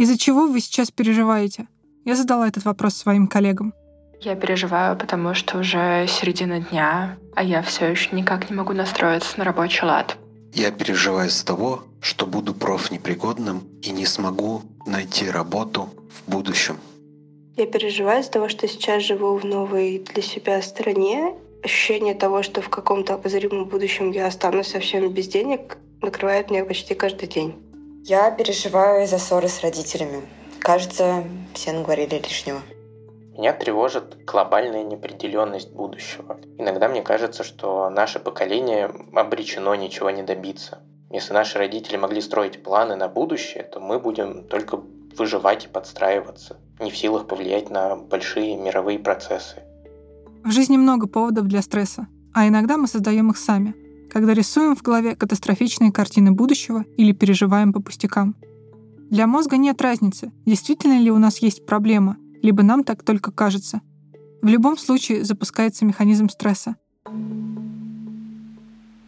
Из-за чего вы сейчас переживаете? Я задала этот вопрос своим коллегам. Я переживаю, потому что уже середина дня, а я все еще никак не могу настроиться на рабочий лад. Я переживаю из-за того, что буду профнепригодным и не смогу найти работу в будущем. Я переживаю из-за того, что сейчас живу в новой для себя стране. Ощущение того, что в каком-то обозримом будущем я останусь совсем без денег, накрывает меня почти каждый день. Я переживаю из-за ссоры с родителями. Кажется, все наговорили лишнего. Меня тревожит глобальная неопределенность будущего. Иногда мне кажется, что наше поколение обречено ничего не добиться. Если наши родители могли строить планы на будущее, то мы будем только выживать и подстраиваться, не в силах повлиять на большие мировые процессы. В жизни много поводов для стресса, а иногда мы создаем их сами, когда рисуем в голове катастрофичные картины будущего или переживаем по пустякам. Для мозга нет разницы, действительно ли у нас есть проблема – либо нам так только кажется. В любом случае запускается механизм стресса.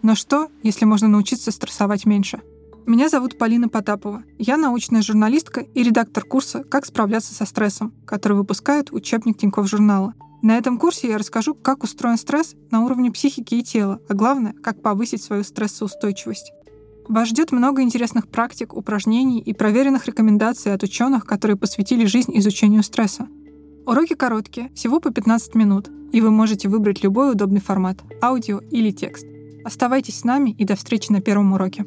Но что, если можно научиться стрессовать меньше? Меня зовут Полина Потапова. Я научная журналистка и редактор курса «Как справляться со стрессом», который выпускает учебник Тинькофф журнала. На этом курсе я расскажу, как устроен стресс на уровне психики и тела, а главное, как повысить свою стрессоустойчивость. Вас ждет много интересных практик, упражнений и проверенных рекомендаций от ученых, которые посвятили жизнь изучению стресса. Уроки короткие, всего по 15 минут, и вы можете выбрать любой удобный формат – аудио или текст. Оставайтесь с нами и до встречи на первом уроке.